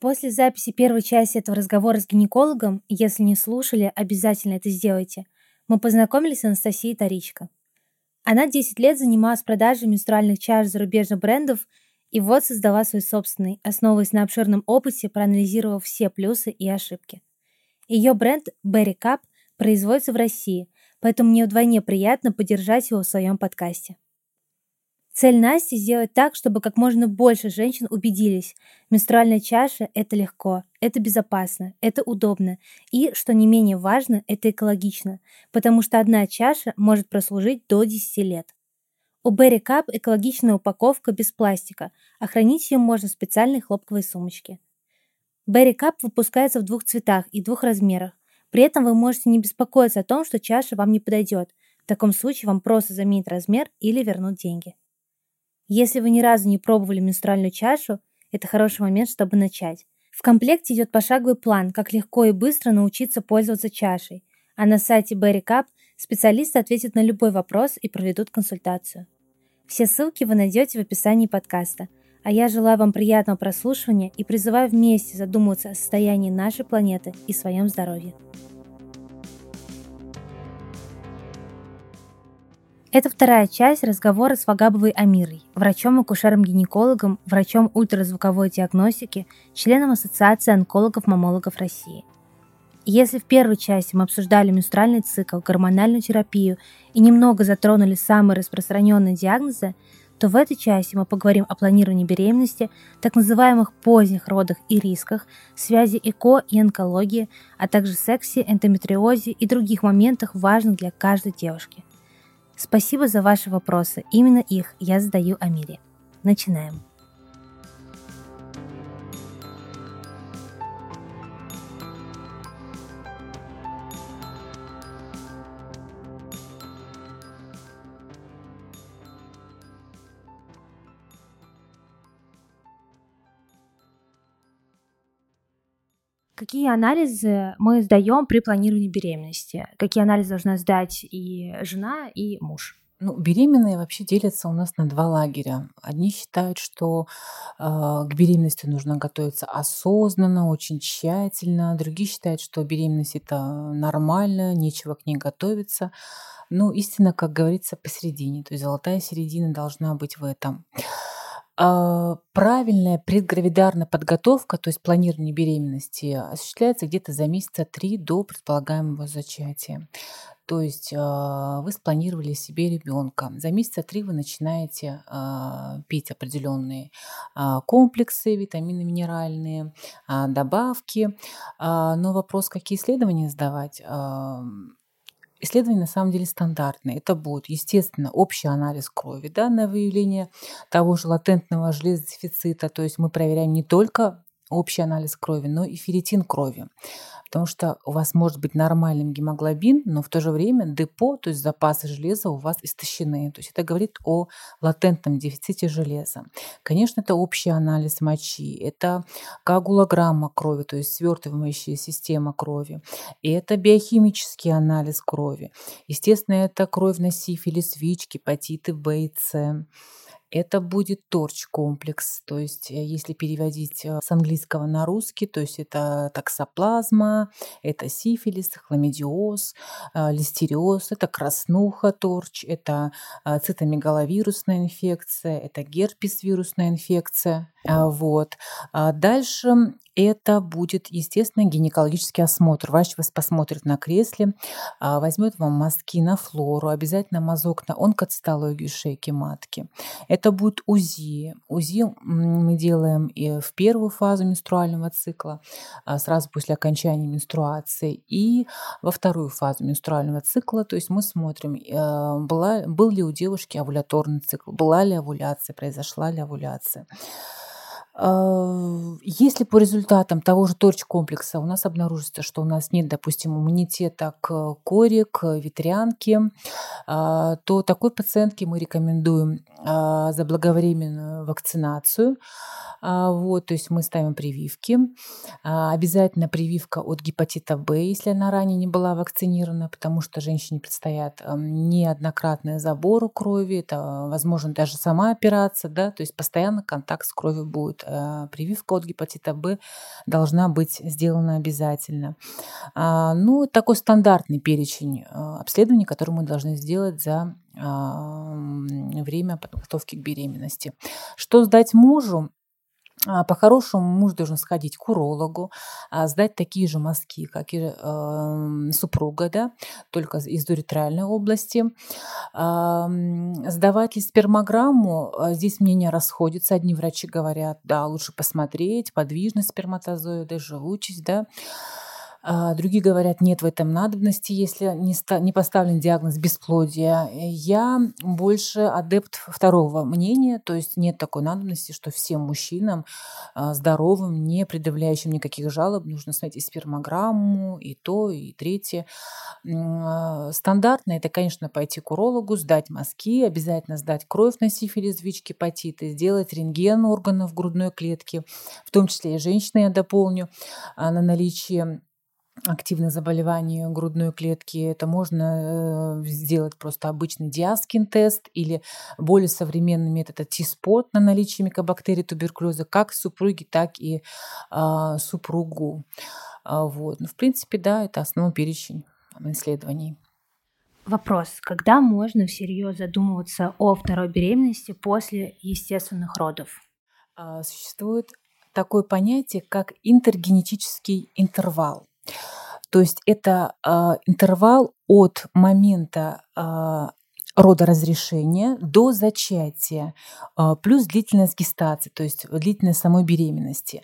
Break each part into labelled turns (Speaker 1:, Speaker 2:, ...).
Speaker 1: После записи первой части этого разговора с гинекологом, если не слушали, обязательно это сделайте, мы познакомились с Анастасией Таричко. Она 10 лет занималась продажей менструальных чаш зарубежных брендов и вот создала свой собственный, основываясь на обширном опыте, проанализировав все плюсы и ошибки. Ее бренд Berry Cup производится в России, поэтому мне вдвойне приятно поддержать его в своем подкасте. Цель Насти – сделать так, чтобы как можно больше женщин убедились, менструальная чаша – это легко, это безопасно, это удобно и, что не менее важно, это экологично, потому что одна чаша может прослужить до 10 лет. У Berry Cup экологичная упаковка без пластика, а хранить ее можно в специальной хлопковой сумочке. Berry Cup выпускается в двух цветах и двух размерах. При этом вы можете не беспокоиться о том, что чаша вам не подойдет. В таком случае вам просто заменить размер или вернуть деньги. Если вы ни разу не пробовали менструальную чашу, это хороший момент, чтобы начать. В комплекте идет пошаговый план, как легко и быстро научиться пользоваться чашей. А на сайте Berry Cup специалисты ответят на любой вопрос и проведут консультацию. Все ссылки вы найдете в описании подкаста. А я желаю вам приятного прослушивания и призываю вместе задуматься о состоянии нашей планеты и своем здоровье. Это вторая часть разговора с Вагабовой Амирой, врачом-акушером-гинекологом, врачом ультразвуковой диагностики, членом Ассоциации онкологов-мамологов России. Если в первой части мы обсуждали менструальный цикл, гормональную терапию и немного затронули самые распространенные диагнозы, то в этой части мы поговорим о планировании беременности, так называемых поздних родах и рисках, связи ЭКО и онкологии, а также сексе, эндометриозе и других моментах, важных для каждой девушки. Спасибо за ваши вопросы. Именно их я задаю Амире. Начинаем. Какие анализы мы сдаем при планировании беременности? Какие анализы должна сдать и жена, и муж?
Speaker 2: Ну, беременные вообще делятся у нас на два лагеря. Одни считают, что э, к беременности нужно готовиться осознанно, очень тщательно. Другие считают, что беременность это нормально, нечего к ней готовиться. Ну, истина, как говорится, посередине. То есть золотая середина должна быть в этом. А, правильная предгравидарная подготовка, то есть планирование беременности, осуществляется где-то за месяца три до предполагаемого зачатия. То есть а, вы спланировали себе ребенка. За месяца три вы начинаете а, пить определенные комплексы, витамины, минеральные, добавки. Но вопрос, какие исследования сдавать? Исследования на самом деле стандартные. Это будет, естественно, общий анализ крови да, на выявление того же латентного железодефицита. То есть мы проверяем не только общий анализ крови, но и ферритин крови потому что у вас может быть нормальным гемоглобин, но в то же время депо, то есть запасы железа у вас истощены. То есть это говорит о латентном дефиците железа. Конечно, это общий анализ мочи, это коагулограмма крови, то есть свертывающая система крови, и это биохимический анализ крови. Естественно, это кровь на сифилис, ВИЧ, гепатиты В и С. Это будет торч-комплекс, то есть э, если переводить э, с английского на русский, то есть это таксоплазма, это сифилис, хламидиоз, э, листериоз, это краснуха торч, это цитомегаловирусная инфекция, это герпес-вирусная инфекция. А, вот. А дальше это будет, естественно, гинекологический осмотр. Врач вас посмотрит на кресле, а, возьмет вам мазки на флору, обязательно мазок на онкоцитологию шейки матки. Это будет УЗИ. УЗИ мы делаем и в первую фазу менструального цикла, сразу после окончания менструации, и во вторую фазу менструального цикла. То есть мы смотрим, была, был ли у девушки овуляторный цикл, была ли овуляция, произошла ли овуляция. А, если по результатам того же торч-комплекса у нас обнаружится, что у нас нет, допустим, иммунитета к коре, к ветрянке, а, то такой пациентке мы рекомендуем а, заблаговременную вакцинацию. Вот, то есть мы ставим прививки. Обязательно прививка от гепатита В, если она ранее не была вакцинирована, потому что женщине предстоят неоднократные заборы крови, это, возможно, даже сама операция, да, то есть постоянно контакт с кровью будет Э, прививка от гепатита Б должна быть сделана обязательно. А, ну, такой стандартный перечень обследований, который мы должны сделать за время подготовки к беременности. Что сдать мужу? А, по-хорошему муж должен сходить к урологу, а, сдать такие же мазки, как и э, супруга, да, только из уретральной области. Э, сдавать ли спермограмму, а, здесь мнения расходятся. Одни врачи говорят, да, лучше посмотреть, подвижность сперматозоида, живучесть, да. А, другие говорят, нет в этом надобности, если не, не поставлен диагноз бесплодия. Я больше адепт второго мнения, то есть нет такой надобности, что всем мужчинам а, здоровым, не предъявляющим никаких жалоб, нужно смотреть и спермограмму, и то, и третье. А, стандартно это, конечно, пойти к урологу, сдать мазки, обязательно сдать кровь на сифилис, ВИЧ, гепатиты, сделать рентген органов грудной клетки, в том числе и женщины я дополню, на наличие активных заболеваний грудной клетки, это можно э, сделать просто обычный диаскин-тест или более современный метод T-спот на наличие микобактерий туберкулеза как супруги, так и э, супругу. А, вот. Ну, в принципе, да, это основной перечень исследований.
Speaker 1: Вопрос. Когда можно всерьез задумываться о второй беременности после естественных родов?
Speaker 2: А, существует такое понятие, как интергенетический интервал. То есть это э, интервал от момента э, родоразрешения до зачатия, э, плюс длительность гестации, то есть длительность самой беременности.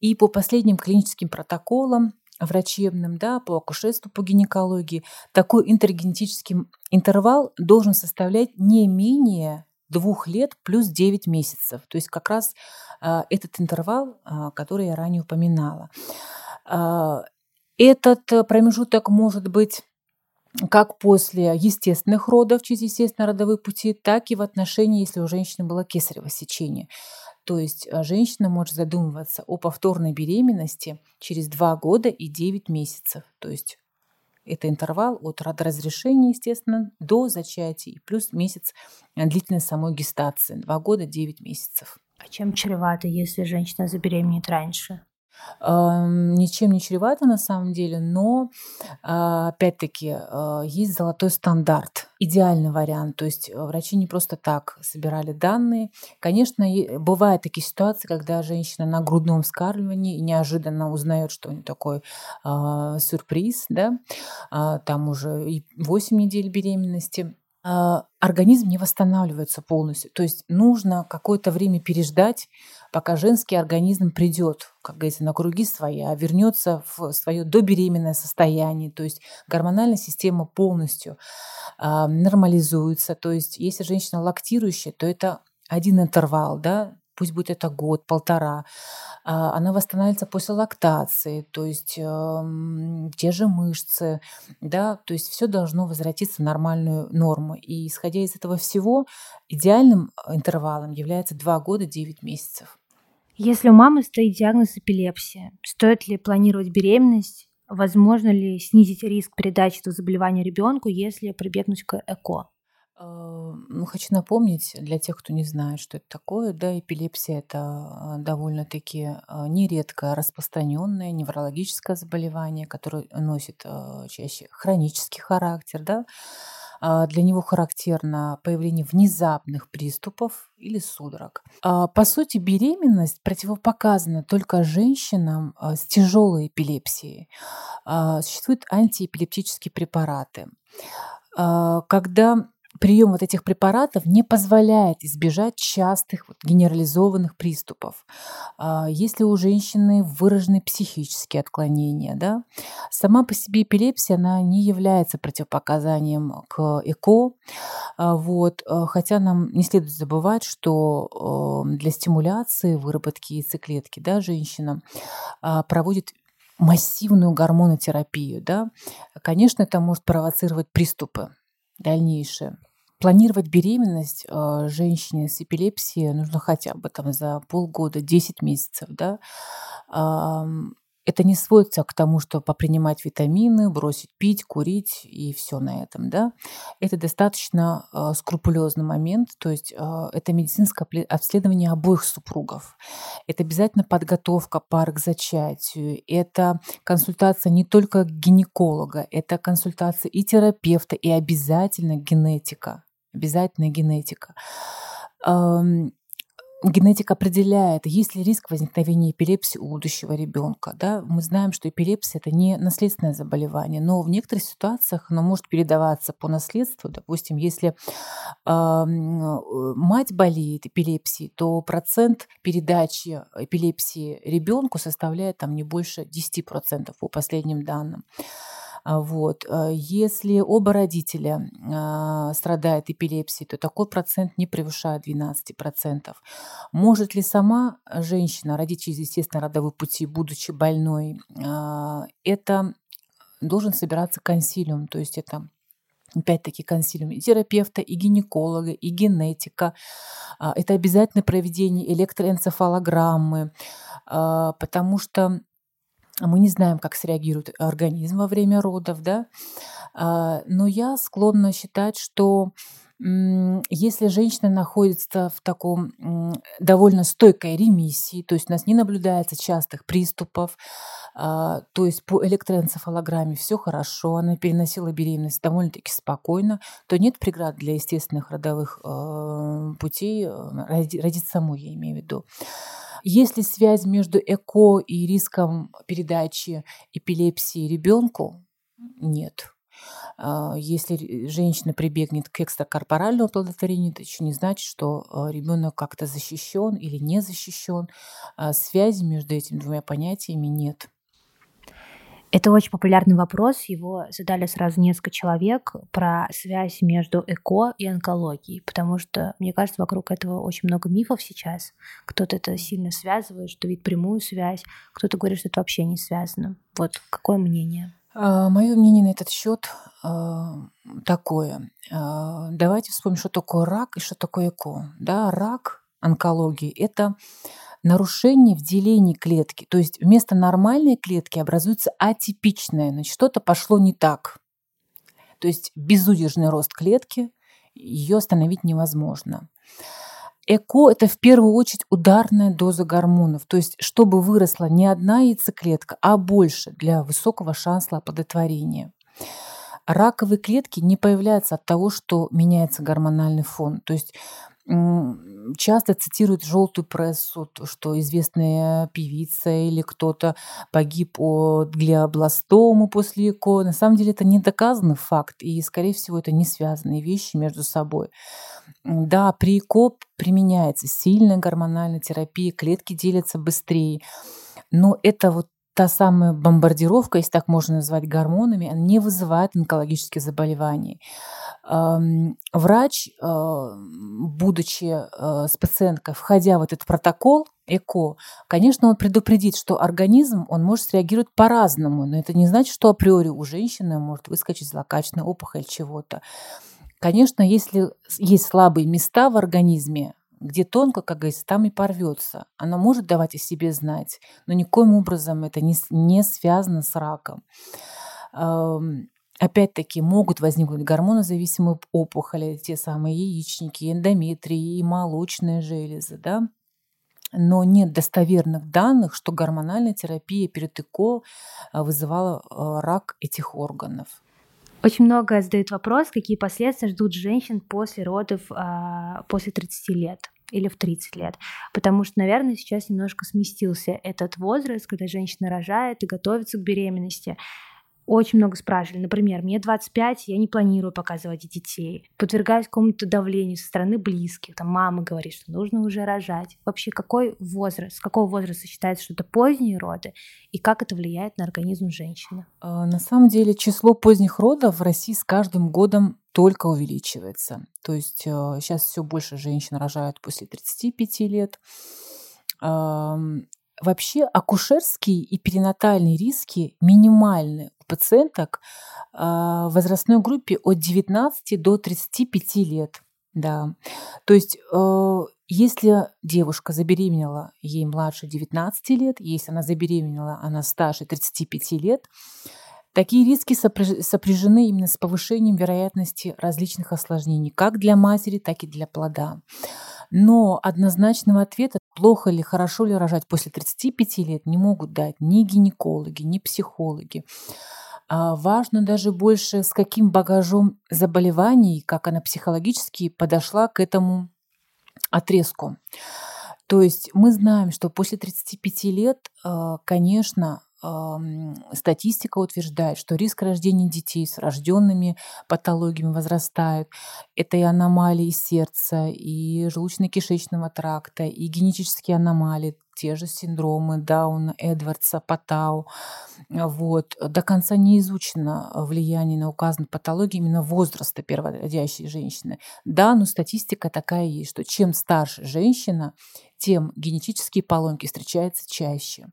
Speaker 2: И по последним клиническим протоколам врачебным, да, по акушерству, по гинекологии, такой интергенетический интервал должен составлять не менее двух лет плюс 9 месяцев. То есть как раз этот интервал, который я ранее упоминала. Этот э, промежуток может быть как после естественных родов через естественные родовые пути, так и в отношении, если у женщины было кесарево сечение. То есть э, женщина может задумываться о повторной беременности через 2 года и 9 месяцев. То есть это интервал от родоразрешения, естественно, до зачатия, и плюс месяц э, длительность самой гестации, 2 года 9 месяцев.
Speaker 1: А чем чревато, если женщина забеременеет раньше?
Speaker 2: Ничем не чревато на самом деле, но а, опять-таки а, есть золотой стандарт, идеальный вариант. То есть э, врачи не просто так собирали данные. Конечно, бывают такие ситуации, когда женщина на грудном вскармливании неожиданно узнает, что у нее такой сюрприз, да, там уже и 8 недель беременности организм не восстанавливается полностью. То есть нужно какое-то время переждать, пока женский организм придет, как говорится, на круги свои, а вернется в свое добеременное состояние. То есть гормональная система полностью э, нормализуется. То есть если женщина лактирующая, то это один интервал, да, пусть будет это год, полтора, а, она восстанавливается после лактации, то есть те же мышцы, да, то есть все должно возвратиться в нормальную норму. И исходя из этого всего, идеальным а, интервалом является 2 года 9 месяцев.
Speaker 1: Если у мамы стоит диагноз эпилепсия, стоит ли планировать беременность? Возможно ли снизить риск передачи этого заболевания ребенку, если прибегнуть к ЭКО?
Speaker 2: Э, ну, хочу напомнить для тех, кто не знает, что это такое, да, эпилепсия это э, довольно-таки э, нередко распространенное неврологическое заболевание, которое носит чаще хронический характер, да. А, для него характерно появление внезапных приступов или судорог. А, по сути, беременность противопоказана только женщинам с тяжелой эпилепсией. А, существуют антиэпилептические препараты. Когда прием вот этих препаратов не позволяет избежать частых вот, генерализованных приступов. А, если у женщины выражены психические отклонения, да, сама по себе эпилепсия, она не является противопоказанием к ЭКО, а, вот, а, хотя нам не следует забывать, что для стимуляции выработки яйцеклетки да, женщина проводит массивную гормонотерапию, да, конечно, это может провоцировать приступы дальнейшие. Планировать беременность э, женщине с эпилепсией нужно хотя бы там за полгода, 10 месяцев, да. Э, это не сводится к тому, что попринимать витамины, бросить пить, курить и все на этом, да. Это достаточно э, скрупулезный момент, то есть э, это медицинское обследование обоих супругов. Это обязательно подготовка пар к зачатию, это консультация не только гинеколога, это консультация и терапевта, и обязательно генетика. Обязательно генетика генетика определяет, есть ли риск возникновения эпилепсии у будущего ребенка. Да? Мы знаем, что эпилепсия это не наследственное заболевание, но в некоторых ситуациях оно может передаваться по наследству. Допустим, если э, мать болеет эпилепсией, то процент передачи эпилепсии ребенку составляет там не больше 10% по последним данным. А, вот. Э, если оба родителя а, страдают эпилепсией, то такой процент не превышает 12%. Может ли сама женщина родить через естественные родовые пути, будучи больной? А, это должен собираться консилиум, то есть это опять-таки консилиум и терапевта, и гинеколога, и генетика. Это обязательно проведение электроэнцефалограммы, потому что мы не знаем, как среагирует организм во время родов, да, а, но я склонна считать, что если женщина находится в таком довольно стойкой ремиссии, то есть у нас не наблюдается частых приступов, а, то есть по электроэнцефалограмме все хорошо, она переносила беременность довольно-таки спокойно, то нет преград для естественных родовых а, путей родить саму, я имею в виду. Есть ли связь между ЭКО и риском передачи эпилепсии ребенку? Нет. А, если женщина прибегнет к экстракорпоральному оплодотворению, это еще не значит, что а, ребенок как-то защищен или не защищен. А связи между этими двумя понятиями нет.
Speaker 1: Это очень популярный вопрос, его задали сразу несколько человек про связь между эко и онкологией, потому что, мне кажется, вокруг этого очень много мифов сейчас. Кто-то это сильно связывает, что видит прямую связь, кто-то говорит, что это вообще не связано. Вот какое мнение?
Speaker 2: А, Мое мнение на этот счет а, такое. А, давайте вспомним, что такое рак и что такое эко. Да, рак, онкологии – это нарушение в делении клетки. То есть вместо нормальной клетки образуется атипичная, значит, что-то пошло не так. То есть безудержный рост клетки, ее остановить невозможно. ЭКО – это в первую очередь ударная доза гормонов, то есть чтобы выросла не одна яйцеклетка, а больше для высокого шанса оплодотворения. Раковые клетки не появляются от того, что меняется гормональный фон. То есть часто цитируют желтую прессу, что известная певица или кто-то погиб от глиобластому после ЭКО. На самом деле это не доказанный факт, и, скорее всего, это не связанные вещи между собой. Да, при ЭКО применяется сильная гормональная терапия, клетки делятся быстрее, но это вот та самая бомбардировка, если так можно назвать гормонами, она не вызывает онкологические заболевания. Врач, а, будучи а, с пациенткой, входя в этот протокол ЭКО, конечно, он предупредит, что организм, он может среагировать по-разному, но это не значит, что априори у женщины может выскочить злокачественная опухоль чего-то. Конечно, если есть слабые места в организме, где тонко, как говорится, там и порвется. Она может давать о себе знать, но никоим образом это не, не связано с раком. Опять-таки могут возникнуть гормонозависимые опухоли, те самые яичники, эндометрии и молочные железы, да? но нет достоверных данных, что гормональная терапия перед ЭКО а, вызывала а, рак этих органов.
Speaker 1: Очень много задают вопрос, какие последствия ждут женщин после родов а, после 30 лет или в 30 лет. Потому что, наверное, сейчас немножко сместился этот возраст, когда женщина рожает и готовится к беременности очень много спрашивали. Например, мне 25, я не планирую показывать детей. Подвергаюсь какому-то давлению со стороны близких. Там мама говорит, что нужно уже рожать. Вообще, какой возраст, с какого возраста считается, что это поздние роды, и как это влияет на организм женщины?
Speaker 2: А, на самом деле, число поздних родов в России с каждым годом только увеличивается. То есть сейчас а, все больше женщин рожают после 35 лет. Вообще акушерские и перинатальные риски минимальны у пациенток а, в возрастной группе от 19 до 35 лет. Да. То есть э, Если девушка забеременела, ей младше 19 лет, если она забеременела, она старше 35 лет, такие риски сопряжены именно с повышением вероятности различных осложнений, как для матери, так и для плода. Но однозначного ответа, плохо ли, хорошо ли рожать после 35 лет, не могут дать ни гинекологи, ни психологи. А важно даже больше, с каким багажом заболеваний, как она психологически подошла к этому отрезку. То есть мы знаем, что после 35 лет, а, конечно, статистика утверждает, что риск рождения детей с рожденными патологиями возрастает. Это и аномалии сердца, и желудочно-кишечного тракта, и генетические аномалии, те же синдромы Дауна, Эдвардса, Патау. Вот. До конца не изучено влияние на указанные патологии именно возраста первородящей женщины. Да, но статистика такая есть, что чем старше женщина, тем генетические поломки встречаются чаще.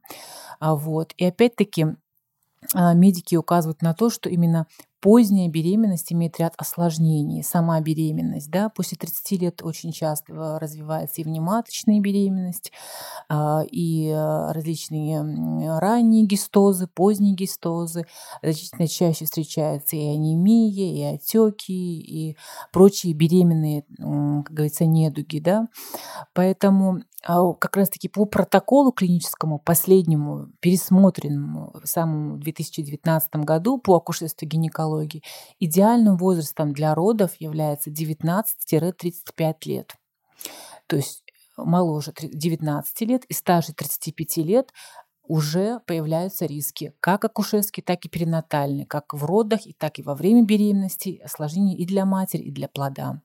Speaker 2: А вот. И опять-таки а, медики указывают на то, что именно поздняя беременность имеет ряд осложнений. Сама беременность, да, после 30 лет очень часто развивается и внематочная беременность, а, и различные ранние гистозы, поздние гистозы. Значительно чаще встречаются и анемия, и отеки, и прочие беременные, как говорится, недуги, да. Поэтому как раз-таки по протоколу клиническому, последнему, пересмотренному в самом 2019 году по акушерству гинекологии, идеальным возрастом для родов является 19-35 лет. То есть моложе 19 лет и старше 35 лет уже появляются риски, как акушерские, так и перинатальные, как в родах, и так и во время беременности, осложнения и для матери, и для плода.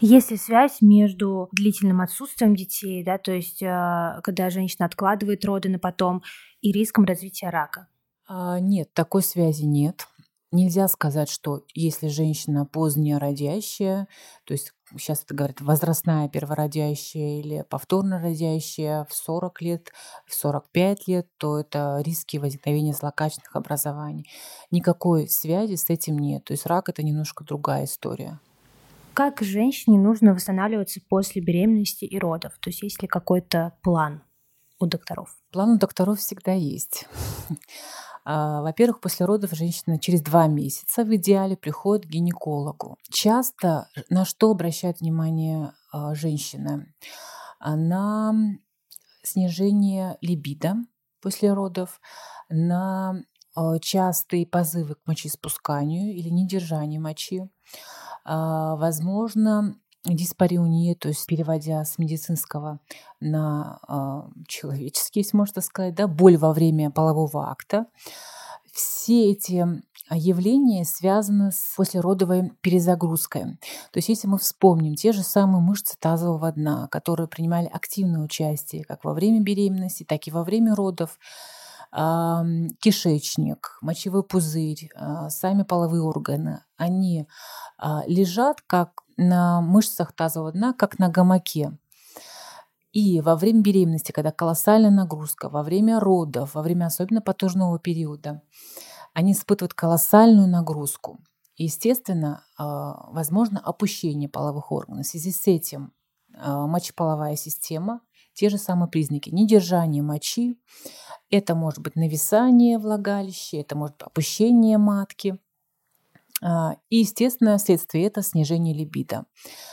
Speaker 1: Есть ли связь между длительным отсутствием детей, да, то есть э, когда женщина откладывает роды на потом, и риском развития рака?
Speaker 2: А, нет, такой связи нет. Нельзя сказать, что если женщина поздняя родящая, то есть сейчас это говорят возрастная первородящая или повторно родящая в 40 лет, в 45 лет, то это риски возникновения злокачественных образований. Никакой связи с этим нет. То есть рак это немножко другая история.
Speaker 1: Как женщине нужно восстанавливаться после беременности и родов? То есть есть ли какой-то план у докторов?
Speaker 2: План у докторов всегда есть. А, во-первых, после родов женщина через два месяца в идеале приходит к гинекологу. Часто на что обращает внимание а, женщины? На снижение либидо после родов, на а, частые позывы к мочеиспусканию или недержание мочи, возможно, диспариуния, то есть переводя с медицинского на а, человеческий, если можно сказать, да, боль во время полового акта. Все эти явления связаны с послеродовой перезагрузкой. То есть если мы вспомним те же самые мышцы тазового дна, которые принимали активное участие как во время беременности, так и во время родов, кишечник, мочевой пузырь, а, сами половые органы, они а, лежат как на мышцах тазового дна, как на гамаке. И во время беременности, когда колоссальная нагрузка, во время родов, во время особенно потужного периода, они испытывают колоссальную нагрузку. И, естественно, а, возможно опущение половых органов. В связи с этим мочеполовая система те же самые признаки. Недержание мочи, это может быть нависание влагалища, это может быть опущение матки. А, и, естественно, следствие это снижение либидо.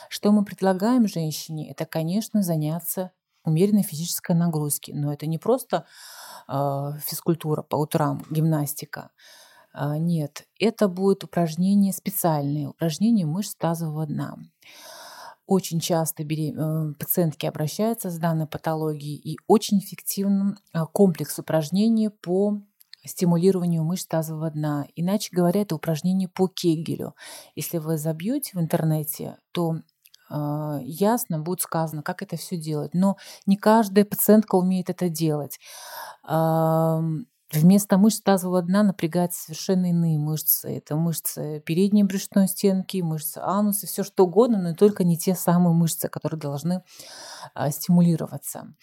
Speaker 2: Что мы предлагаем женщине? Это, конечно, заняться умеренной физической нагрузки. Но это не просто э, физкультура по утрам, гимнастика. Э, нет, это будет упражнения специальные, упражнения мышц тазового дна. Очень часто. Э, пациентки обращаются с данной патологией и очень эффективным а, комплекс упражнений по стимулированию мышц тазового дна. Иначе говоря, это упражнение по Кегелю. Если вы забьете в интернете, то э, ясно будет сказано, как это все делать. Но не каждая пациентка умеет это делать. Вместо мышц тазового дна напрягаются совершенно иные мышцы. Это мышцы передней брюшной стенки, мышцы ануса, все что угодно, но только не те самые мышцы, которые должны а, стимулироваться.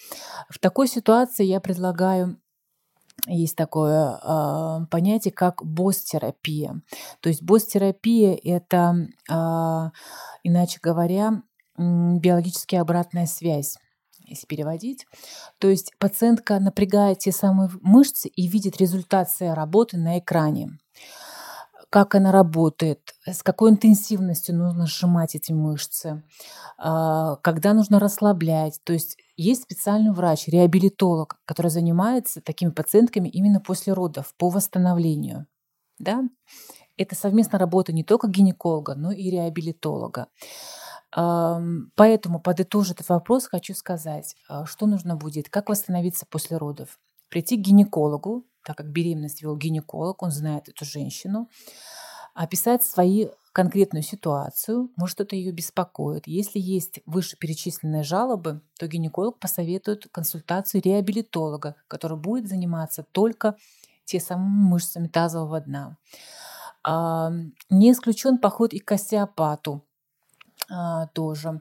Speaker 2: В такой ситуации я предлагаю есть такое э, понятие, как босс-терапия. То есть босс-терапия – это, э, иначе говоря, биологически обратная связь если переводить. То есть пациентка напрягает те самые мышцы и видит результат своей работы на экране. Как она работает, с какой интенсивностью нужно сжимать эти мышцы, а, когда нужно расслаблять. То есть есть специальный врач, реабилитолог, который занимается такими пациентками именно после родов по восстановлению. Да? Это совместная работа не только гинеколога, но и реабилитолога. Поэтому, подытожив этот вопрос, хочу сказать, а, что нужно будет, как восстановиться после родов. Прийти к гинекологу, так как беременность вел гинеколог, он знает эту женщину, описать свои конкретную ситуацию, может, это ее беспокоит. Если есть вышеперечисленные жалобы, то гинеколог посоветует консультацию реабилитолога, который будет заниматься только те самыми мышцами тазового дна. Не исключен поход и к остеопату, тоже,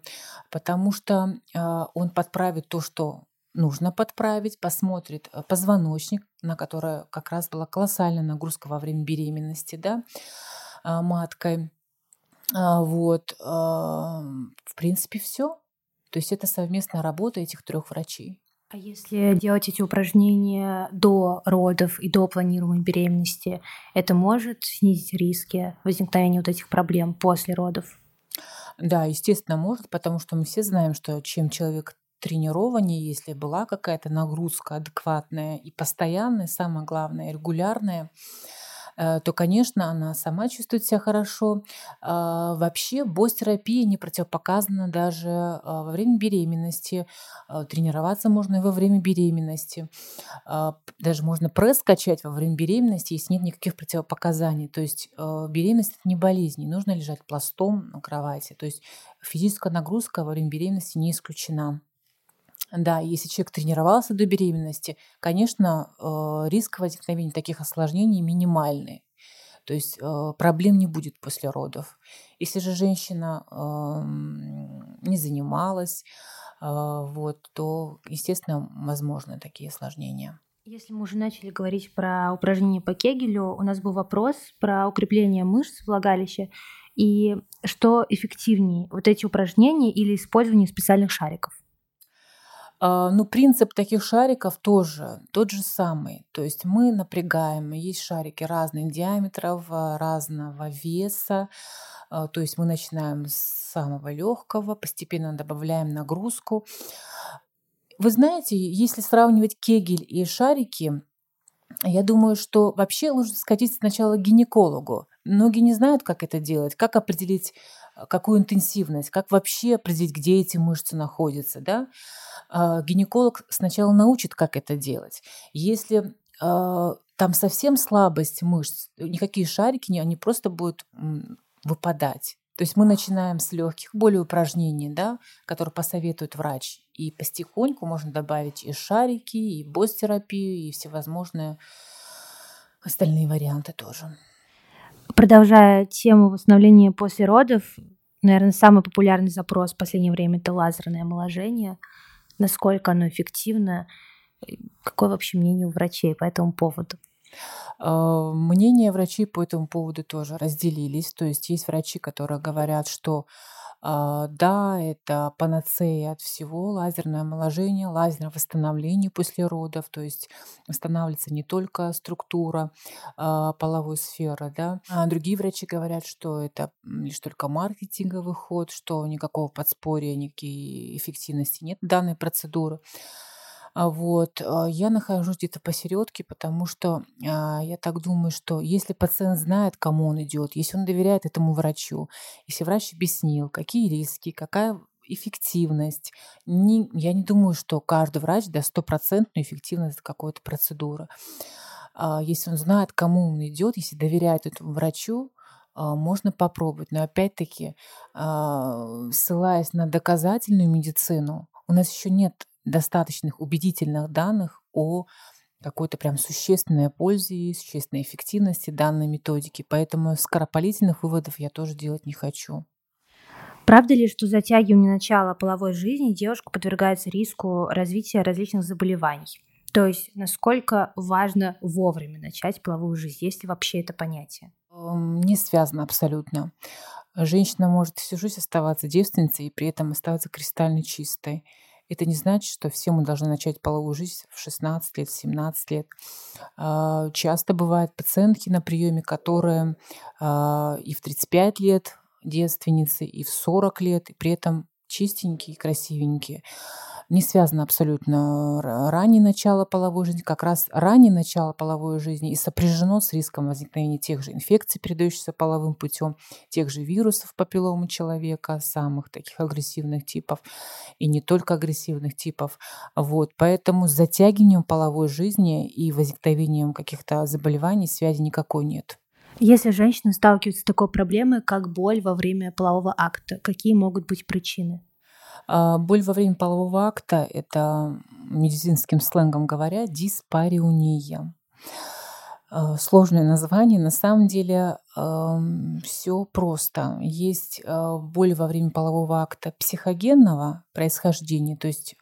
Speaker 2: потому что а, он подправит то, что нужно подправить, посмотрит э, позвоночник, на который как раз была колоссальная нагрузка во время беременности, да, а, маткой. Вот, в принципе, все. То есть это совместная работа этих трех врачей.
Speaker 1: А если делать эти упражнения до родов и до планируемой беременности, это может снизить риски возникновения вот этих проблем после родов?
Speaker 2: Да, естественно, может, потому что мы все знаем, что чем человек тренированнее, если была какая-то нагрузка адекватная и постоянная, самое главное, регулярная, то, конечно, она сама чувствует себя хорошо. А, вообще босс-терапия не противопоказана даже а, во время беременности. А, тренироваться можно и во время беременности. Даже можно пресс качать во время беременности, если нет никаких противопоказаний. То есть беременность – это не болезнь, не нужно лежать пластом на кровати. То есть физическая нагрузка во время беременности не исключена. Да, если человек тренировался до беременности, конечно, э, риск возникновения таких осложнений минимальный. То есть э, проблем не будет после родов. Если же женщина эм, не занималась, э, вот, то, естественно, возможны такие осложнения.
Speaker 1: Если мы уже начали говорить про упражнения по Кегелю, у нас был вопрос про укрепление мышц влагалища и что эффективнее, вот эти упражнения или использование специальных шариков.
Speaker 2: А, ну, принцип таких шариков тоже тот же самый. То есть мы напрягаем, есть шарики разных диаметров, а, разного веса. А, то есть мы начинаем с самого легкого, постепенно добавляем нагрузку. Вы знаете, если сравнивать кегель и шарики, я думаю, что вообще нужно сходить сначала к гинекологу. Многие не знают, как это делать, как определить, какую интенсивность, как вообще определить, где эти мышцы находятся, да? А, гинеколог сначала научит, как это делать. Если а, там совсем слабость мышц, никакие шарики, они просто будут выпадать. То есть мы начинаем с легких, более упражнений, да, которые посоветует врач. И постепеньку можно добавить и шарики, и босс-терапию, и всевозможные остальные варианты тоже.
Speaker 1: Продолжая тему восстановления после родов, наверное, самый популярный запрос в последнее время это лазерное омоложение – насколько оно эффективно, какое вообще мнение у врачей по этому поводу?
Speaker 2: А, мнения врачей по этому поводу тоже разделились. То есть есть врачи, которые говорят, что да, это панацея от всего, лазерное омоложение, лазерное восстановление после родов, то есть восстанавливается не только структура а, половой сферы, да. А другие врачи говорят, что это лишь только маркетинговый ход, что никакого подспорья, никакой эффективности нет данной процедуры. А вот, а, я нахожусь где-то посередке, потому что а, я так думаю, что если пациент знает, кому он идет, если он доверяет этому врачу, если врач объяснил, какие риски, какая эффективность. Не, я не думаю, что каждый врач даст стопроцентную эффективность какой-то процедуры. Если он знает, кому он идет, если доверяет этому врачу, можно попробовать. Но опять-таки, ссылаясь на доказательную медицину, у нас еще нет достаточных убедительных данных о какой-то прям существенной пользе, существенной эффективности данной методики. Поэтому скоропалительных выводов я тоже делать не хочу.
Speaker 1: Правда ли, что затягивание начала половой жизни девушка подвергается риску развития различных заболеваний? То есть насколько важно вовремя начать половую жизнь, есть ли вообще это понятие?
Speaker 2: Не связано абсолютно. Женщина может всю жизнь оставаться девственницей и при этом оставаться кристально чистой. Это не значит, что все мы должны начать половую жизнь в 16 лет, в 17 лет. А, часто бывают пациентки на приеме, которые а, и в 35 лет девственницы, и в 40 лет, и при этом чистенькие, красивенькие не связано абсолютно раннее начало половой жизни, как раз раннее начало половой жизни и сопряжено с риском возникновения тех же инфекций, передающихся половым путем, тех же вирусов папилломы человека, самых таких агрессивных типов и не только агрессивных типов. Вот, поэтому с затягиванием половой жизни и возникновением каких-то заболеваний связи никакой нет.
Speaker 1: Если женщина сталкивается с такой проблемой, как боль во время полового акта, какие могут быть причины?
Speaker 2: А, боль во время полового акта – это медицинским сленгом говоря диспариуния. А, сложное название. На самом деле все просто. Есть а, боль во время полового акта психогенного происхождения, то есть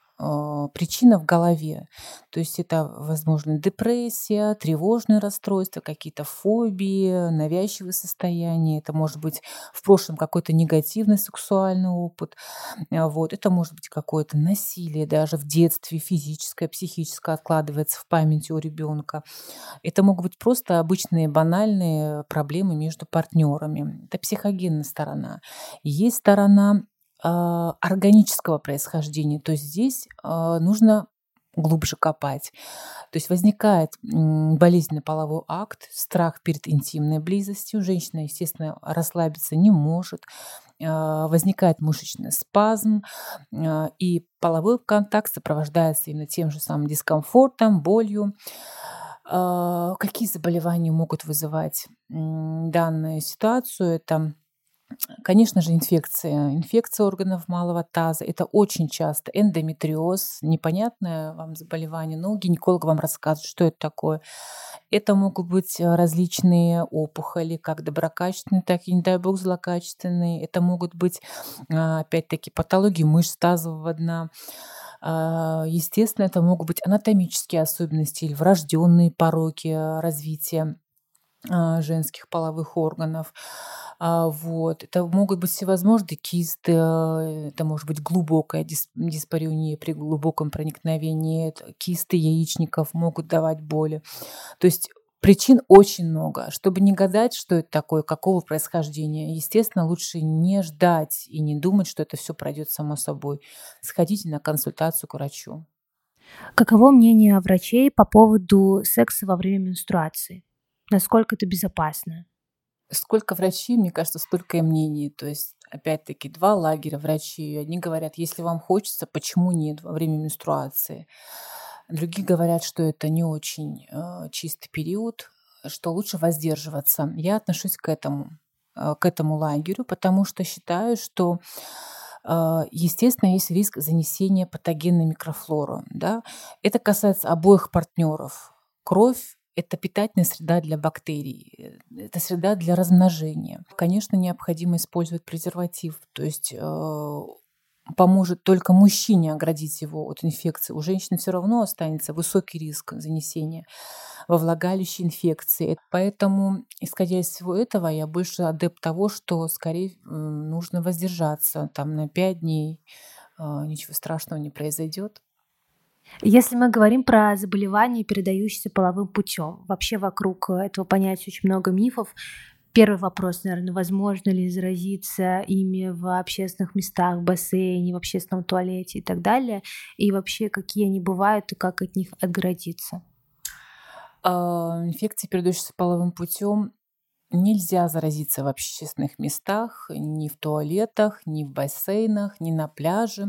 Speaker 2: причина в голове. То есть это, возможно, депрессия, тревожные расстройства, какие-то фобии, навязчивые состояния. Это может быть в прошлом какой-то негативный сексуальный опыт. А, вот. Это может быть какое-то насилие даже в детстве, физическое, психическое откладывается в памяти у ребенка. Это могут быть просто обычные банальные проблемы между партнерами. Это психогенная сторона. Есть сторона а, органического происхождения, то здесь а, нужно глубже копать. То есть возникает болезненный половой акт, страх перед интимной близостью. Женщина, естественно, расслабиться не может. А, возникает мышечный спазм, и половой контакт сопровождается именно тем же самым дискомфортом, болью. Какие заболевания могут вызывать данную ситуацию? Это Конечно же, инфекция. Инфекция органов малого таза. Это очень часто. Эндометриоз, непонятное вам заболевание, но гинеколог вам расскажет, что это такое. Это могут быть э, различные опухоли, как доброкачественные, так и, не дай бог, злокачественные. Это могут быть, а, опять-таки, патологии мышц тазового дна. А, естественно, это могут быть анатомические особенности или врожденные пороки э, развития женских половых органов. А, вот. Это могут быть всевозможные кисты, а, это может быть глубокая дис диспариуния при глубоком проникновении, кисты яичников могут давать боли. То есть Причин очень много. Чтобы не гадать, что это такое, какого происхождения, естественно, лучше не ждать и не думать, что это все пройдет само собой. Сходите на консультацию к врачу.
Speaker 1: Каково мнение врачей по поводу секса во время менструации? Насколько это безопасно?
Speaker 2: Сколько врачей, мне кажется, столько и мнений. То есть, опять-таки, два лагеря врачей. Одни говорят, если вам хочется, почему нет во время менструации. Другие говорят, что это не очень э, чистый период, что лучше воздерживаться. Я отношусь к этому, э, к этому лагерю, потому что считаю, что э, естественно, есть риск занесения патогенной микрофлоры. Да? Это касается обоих партнеров. Кровь это питательная среда для бактерий, это среда для размножения. Конечно, необходимо использовать презерватив, то есть э, поможет только мужчине оградить его от инфекции. У женщины все равно останется высокий риск занесения во влагалище инфекции. Поэтому, исходя из всего этого, я больше адепт того, что скорее нужно воздержаться там на 5 дней. Э, ничего страшного не произойдет.
Speaker 1: Если мы говорим про заболевания, передающиеся половым путем, вообще вокруг этого понятия очень много мифов. Первый вопрос, наверное, возможно ли заразиться ими в общественных местах, в бассейне, в общественном туалете и так далее, и вообще какие они бывают и как от них отгородиться?
Speaker 2: А, инфекции, передающиеся половым путем, Нельзя заразиться в общественных местах, ни в туалетах, ни в бассейнах, ни на пляже,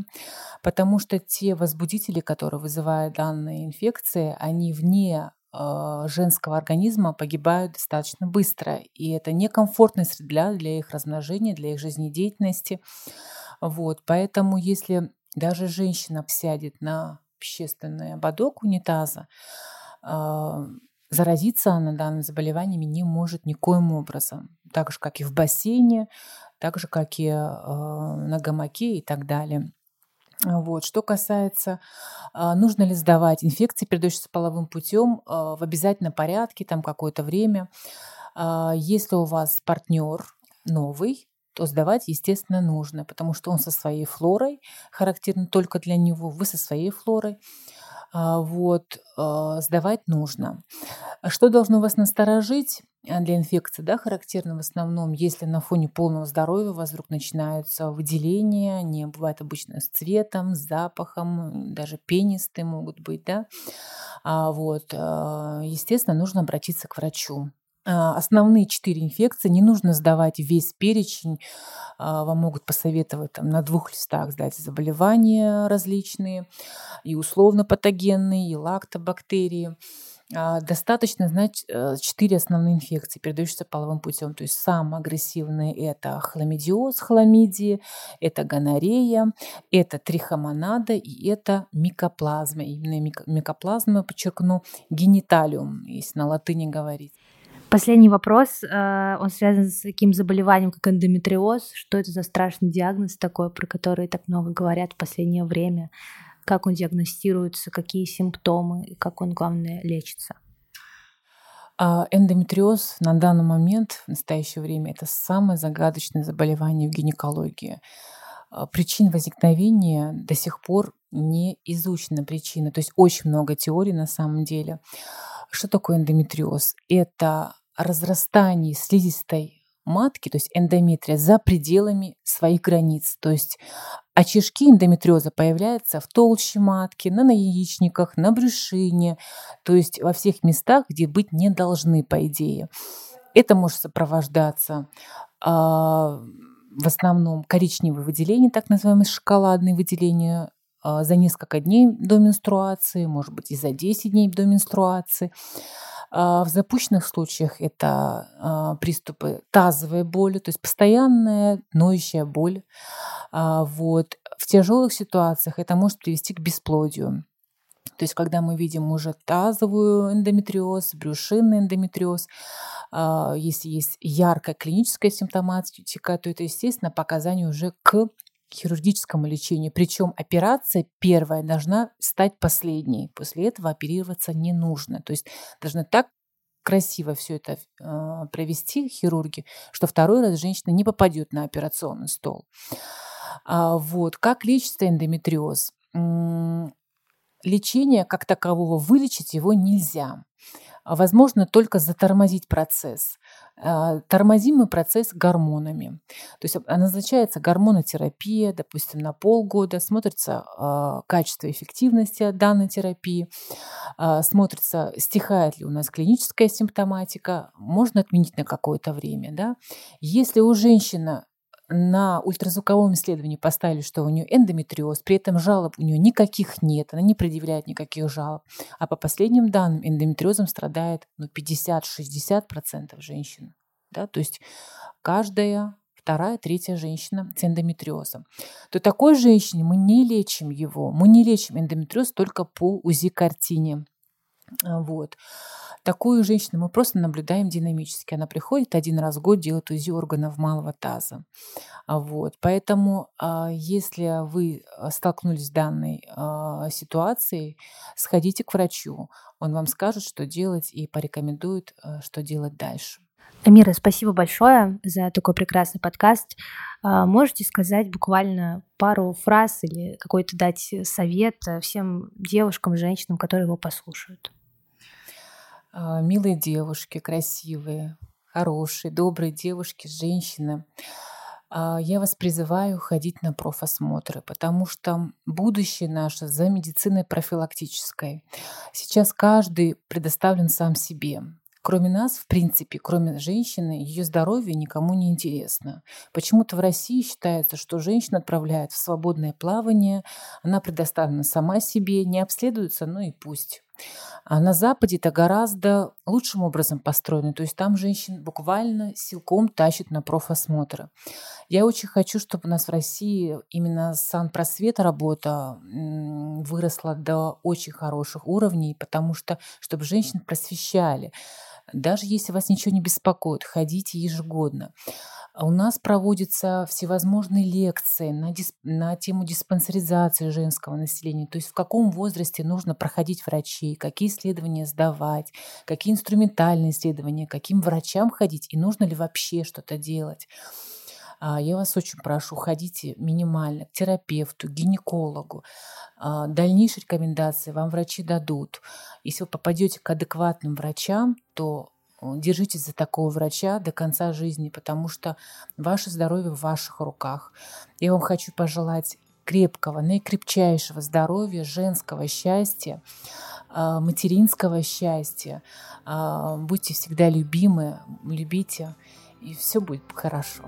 Speaker 2: потому что те возбудители, которые вызывают данные инфекции, они вне э, женского организма погибают достаточно быстро. И это некомфортная среда для их размножения, для их жизнедеятельности. Вот, поэтому если даже женщина сядет на общественный ободок унитаза, э, Заразиться она данными заболеваниями не может никоим образом. Так же, как и в бассейне, так же, как и э, на гамаке и так далее. Вот. Что касается, э, нужно ли сдавать инфекции, передающиеся половым путем, э, в обязательном порядке, там какое-то время. Если у вас партнер новый, то сдавать, естественно, нужно, потому что он со своей флорой, характерен только для него, вы со своей флорой. А, вот, а, сдавать нужно. Что должно вас насторожить а, для инфекции, да, характерно в основном, если на фоне полного здоровья у вас вдруг начинаются выделения, они бывают обычно с цветом, с запахом, даже пенистые могут быть, да, вот, естественно, нужно обратиться к врачу. А, основные четыре инфекции. Не нужно сдавать весь перечень. А, вам могут посоветовать там, на двух листах сдать заболевания различные, и условно-патогенные, и лактобактерии. А, достаточно знать э, четыре основные инфекции, передающиеся половым путем. То есть самые агрессивные – это хламидиоз, хламидии, это гонорея, это трихомонада и это микоплазма. Именно микоплазма, подчеркну, гениталиум, если на латыни говорить.
Speaker 1: Последний вопрос, э, он связан с таким заболеванием, как эндометриоз. Что это за страшный диагноз такой, про который так много говорят в последнее время? Как он диагностируется, какие симптомы и как он, главное, лечится?
Speaker 2: А, эндометриоз на данный момент, в настоящее время, это самое загадочное заболевание в гинекологии. А, причин возникновения до сих пор не изучена причина. То есть очень много теорий на самом деле. Что такое эндометриоз? Это разрастании слизистой матки, то есть эндометрия, за пределами своих границ. То есть очишки эндометриоза появляются в толще матки, на яичниках, на брюшине, то есть во всех местах, где быть не должны, по идее. Это может сопровождаться а, в основном коричневые выделения, так называемые шоколадные выделения а, за несколько дней до менструации, может быть, и за 10 дней до менструации. А, в запущенных случаях это а, приступы тазовой боли, то есть постоянная ноющая боль. А, вот. В тяжелых ситуациях это может привести к бесплодию. То есть, когда мы видим уже тазовую эндометриоз, брюшинный эндометриоз, если есть яркая клиническая симптоматика, то это, естественно, показание уже к хирургическому лечению. Причем операция первая должна стать последней. После этого оперироваться не нужно. То есть должны так красиво все это э, провести хирурги, что второй раз женщина не попадет на операционный стол. А, вот. Как лечится эндометриоз? Лечение как такового вылечить его нельзя. Возможно только затормозить процесс. А, тормозимый процесс гормонами. То есть назначается гормонотерапия, допустим, на полгода, смотрится а, качество эффективности данной терапии, смотрится, стихает ли у нас клиническая симптоматика, можно отменить на какое-то время. Да? Если у женщины на ультразвуковом исследовании поставили, что у нее эндометриоз, при этом жалоб у нее никаких нет, она не предъявляет никаких жалоб. А по последним данным эндометриозом страдает ну, 50-60% женщин. Да? То есть каждая вторая, третья женщина с эндометриозом, то такой женщине мы не лечим его. Мы не лечим эндометриоз только по УЗИ-картине. А, вот. Такую женщину мы просто наблюдаем динамически. Она приходит один раз в год, делает УЗИ органов малого таза. А, вот. Поэтому, а, если вы столкнулись с данной ситуацией, сходите к врачу. Он вам скажет, что делать и порекомендует, что делать дальше.
Speaker 1: Амира, спасибо большое за такой прекрасный подкаст. Можете сказать буквально пару фраз или какой-то дать совет всем девушкам, женщинам, которые его послушают?
Speaker 2: А, милые девушки, красивые, хорошие, добрые девушки, женщины. А, я вас призываю ходить на профосмотры, потому что будущее наше за медициной профилактической. Сейчас каждый предоставлен сам себе. Кроме нас, в принципе, кроме женщины, ее здоровье никому не интересно. Почему-то в России считается, что женщина отправляет в свободное плавание, она предоставлена сама себе, не обследуется, ну и пусть. А на Западе это гораздо лучшим образом построено. То есть там женщин буквально силком тащат на профосмотры. Я очень хочу, чтобы у нас в России именно санпросвет работа выросла до очень хороших уровней, потому что чтобы женщин просвещали. Даже если вас ничего не беспокоит, ходите ежегодно. А у нас проводятся всевозможные лекции на, дисп... на тему диспансеризации женского населения, то есть в каком возрасте нужно проходить врачей, какие исследования сдавать, какие инструментальные исследования, каким врачам ходить и нужно ли вообще что-то делать. А, я вас очень прошу, ходите минимально к терапевту, гинекологу. А, дальнейшие рекомендации вам врачи дадут. Если вы попадете к адекватным врачам, то держитесь за такого врача до конца жизни, потому что ваше здоровье в ваших руках. Я вам хочу пожелать крепкого, наикрепчайшего здоровья, женского счастья, а, материнского счастья. Будьте всегда любимы, любите, и все будет хорошо.